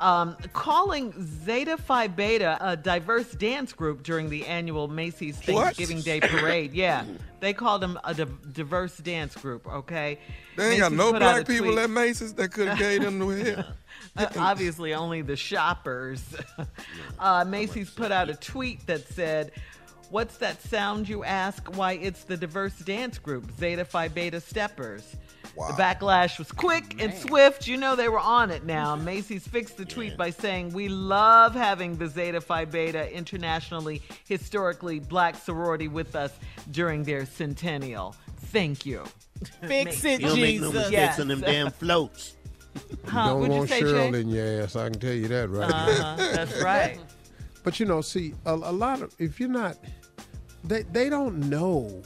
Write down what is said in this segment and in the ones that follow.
um, calling Zeta Phi Beta a diverse dance group during the annual Macy's Thanksgiving what? Day parade. Yeah, they called them a di- diverse dance group. Okay, they ain't got no black people at Macy's that could have gave them the help. Uh, obviously, only the shoppers. uh, Macy's put out a tweet that said. What's that sound, you ask? Why, it's the diverse dance group, Zeta Phi Beta Steppers. Wow. The backlash was quick and swift. You know they were on it now. Macy's fixed the tweet yeah. by saying, We love having the Zeta Phi Beta internationally, historically black sorority with us during their centennial. Thank you. Fix it, you Jesus. Make no mistakes yes. on them damn floats. Huh? Don't want you Cheryl Jay? in your ass. I can tell you that right uh-huh. That's right. But you know, see, a, a, lot of if you're not, they they don't know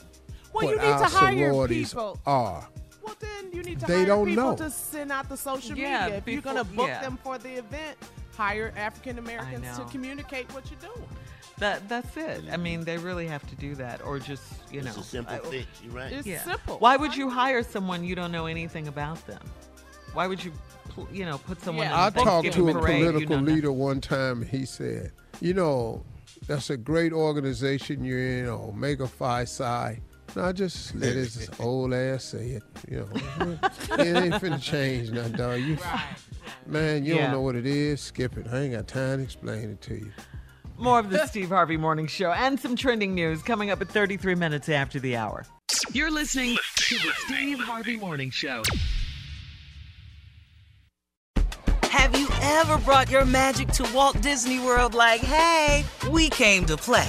well, what you need our to hire sororities people. are. Well, then you need to they hire don't people know. to send out the social yeah, media. If before, you're going to book yeah. them for the event, hire African Americans to communicate what you're doing. That that's it. I mean, they really have to do that, or just you it's know, a simple I, fix. You're right. It's yeah. simple. Why would you hire someone you don't know anything about them? Why would you, you know, put someone? Yeah. I talked to a parade, political you know, leader one time. and He said, "You know, that's a great organization you're in, Omega Phi Psi." No, just let his old ass say it. You know, it ain't finna change now, dog. You, man, you Yeah. don't know what it is. Skip it. I ain't got time to explain it to you. More of the Steve Harvey Morning Show and some trending news coming up at 33 minutes after the hour. You're listening to the Steve Harvey Morning Show. Have you ever brought your magic to Walt Disney World like, hey, we came to play?